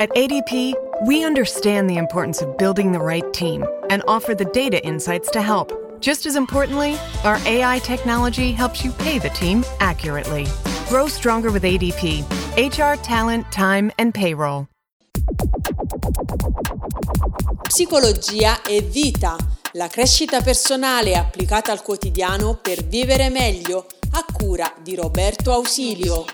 At ADP, we understand the importance of building the right team and offer the data insights to help. Just as importantly, our AI technology helps you pay the team accurately. Grow stronger with ADP. HR, talent, time, and payroll. Psicologia e vita. La crescita personale applicata al quotidiano per vivere meglio, a cura di Roberto Ausilio.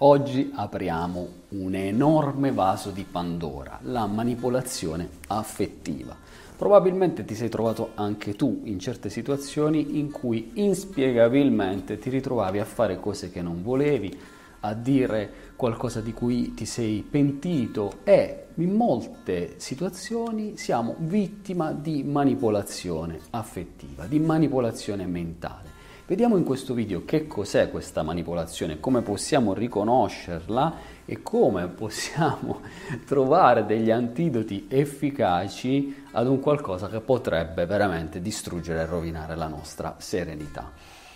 Oggi apriamo un enorme vaso di Pandora, la manipolazione affettiva. Probabilmente ti sei trovato anche tu in certe situazioni in cui inspiegabilmente ti ritrovavi a fare cose che non volevi, a dire qualcosa di cui ti sei pentito e in molte situazioni siamo vittima di manipolazione affettiva, di manipolazione mentale. Vediamo in questo video che cos'è questa manipolazione, come possiamo riconoscerla e come possiamo trovare degli antidoti efficaci ad un qualcosa che potrebbe veramente distruggere e rovinare la nostra serenità.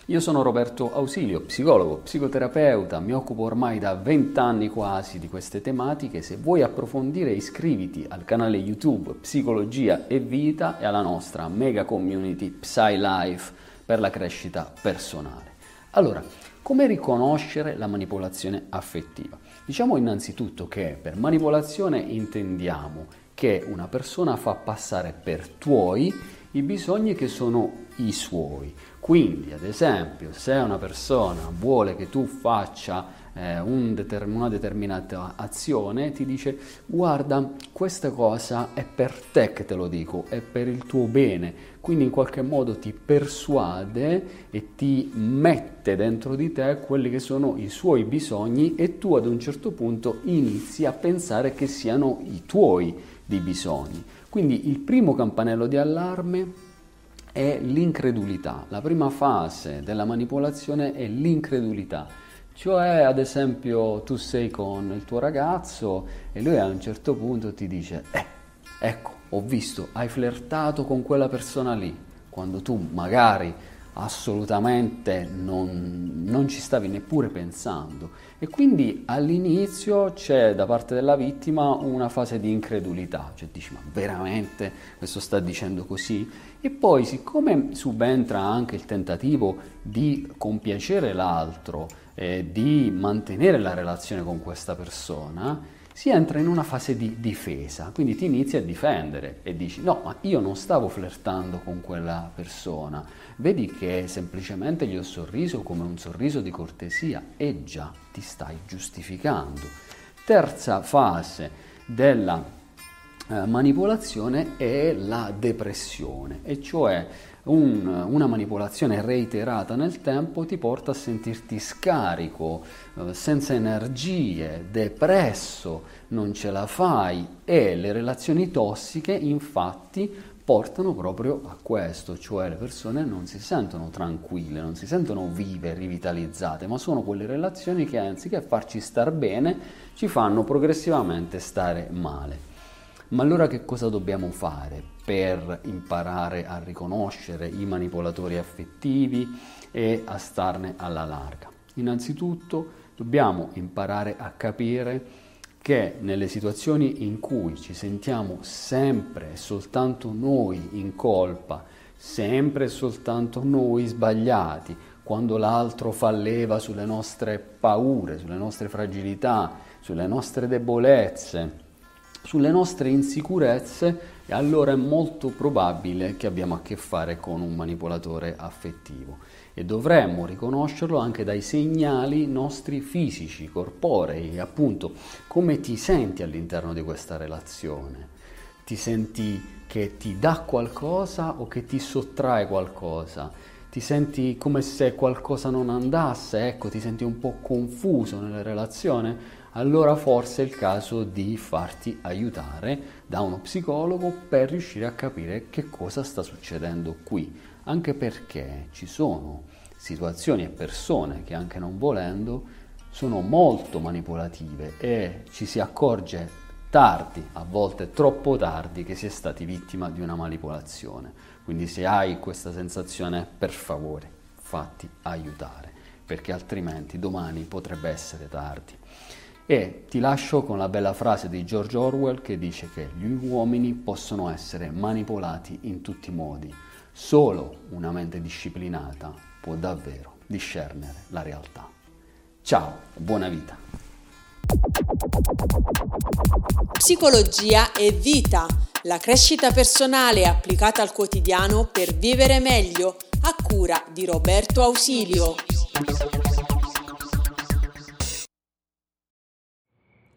Io sono Roberto Ausilio, psicologo, psicoterapeuta, mi occupo ormai da 20 anni quasi di queste tematiche. Se vuoi approfondire iscriviti al canale YouTube Psicologia e Vita e alla nostra mega community PsyLife per la crescita personale. Allora, come riconoscere la manipolazione affettiva? Diciamo innanzitutto che per manipolazione intendiamo che una persona fa passare per tuoi i bisogni che sono i suoi. Quindi, ad esempio, se una persona vuole che tu faccia eh, un determ- una determinata azione, ti dice guarda, questa cosa è per te che te lo dico, è per il tuo bene. Quindi in qualche modo ti persuade e ti mette dentro di te quelli che sono i suoi bisogni e tu ad un certo punto inizi a pensare che siano i tuoi di bisogni. Quindi il primo campanello di allarme è l'incredulità. La prima fase della manipolazione è l'incredulità. Cioè, ad esempio, tu sei con il tuo ragazzo e lui a un certo punto ti dice, eh, ecco, ho visto, hai flirtato con quella persona lì, quando tu magari assolutamente non, non, ci stavi neppure pensando e quindi all'inizio c'è da parte della vittima una fase di incredulità, cioè dici ma veramente questo sta dicendo così? E poi siccome subentra anche il tentativo di compiacere l'altro, eh, di mantenere la relazione con questa persona, si entra in una fase di difesa, quindi ti inizi a difendere e dici no, ma io non stavo flirtando con quella persona, vedi che semplicemente gli ho sorriso come un sorriso di cortesia e già ti stai giustificando. Terza fase della eh, manipolazione è la depressione, e cioè un, una manipolazione reiterata nel tempo ti porta a sentirti scarico, eh, senza energie, depresso, non ce la fai e le relazioni tossiche infatti portano proprio a questo, cioè le persone non si sentono tranquille, non si sentono vive, rivitalizzate, ma sono quelle relazioni che anziché farci star bene ci fanno progressivamente stare male. Ma allora che cosa dobbiamo fare per imparare a riconoscere i manipolatori affettivi e a starne alla larga? Innanzitutto dobbiamo imparare a capire che nelle situazioni in cui ci sentiamo sempre e soltanto noi in colpa, sempre e soltanto noi sbagliati, quando l'altro fa leva sulle nostre paure, sulle nostre fragilità, sulle nostre debolezze, sulle nostre insicurezze e allora è molto probabile che abbiamo a che fare con un manipolatore affettivo e dovremmo riconoscerlo anche dai segnali nostri fisici, corporei, appunto come ti senti all'interno di questa relazione. Ti senti che ti dà qualcosa o che ti sottrae qualcosa? Ti senti come se qualcosa non andasse, ecco, ti senti un po' confuso nella relazione? Allora forse è il caso di farti aiutare da uno psicologo per riuscire a capire che cosa sta succedendo qui, anche perché ci sono situazioni e persone che anche non volendo sono molto manipolative e ci si accorge tardi, a volte troppo tardi, che si è stati vittima di una manipolazione. Quindi se hai questa sensazione, per favore, fatti aiutare. perché altrimenti domani potrebbe essere tardi. E ti lascio con la bella frase di George Orwell che dice che gli uomini possono essere manipolati in tutti i modi, solo una mente disciplinata può davvero discernere la realtà. Ciao, buona vita! Psicologia e vita, la crescita personale applicata al quotidiano per vivere meglio, a cura di Roberto Ausilio.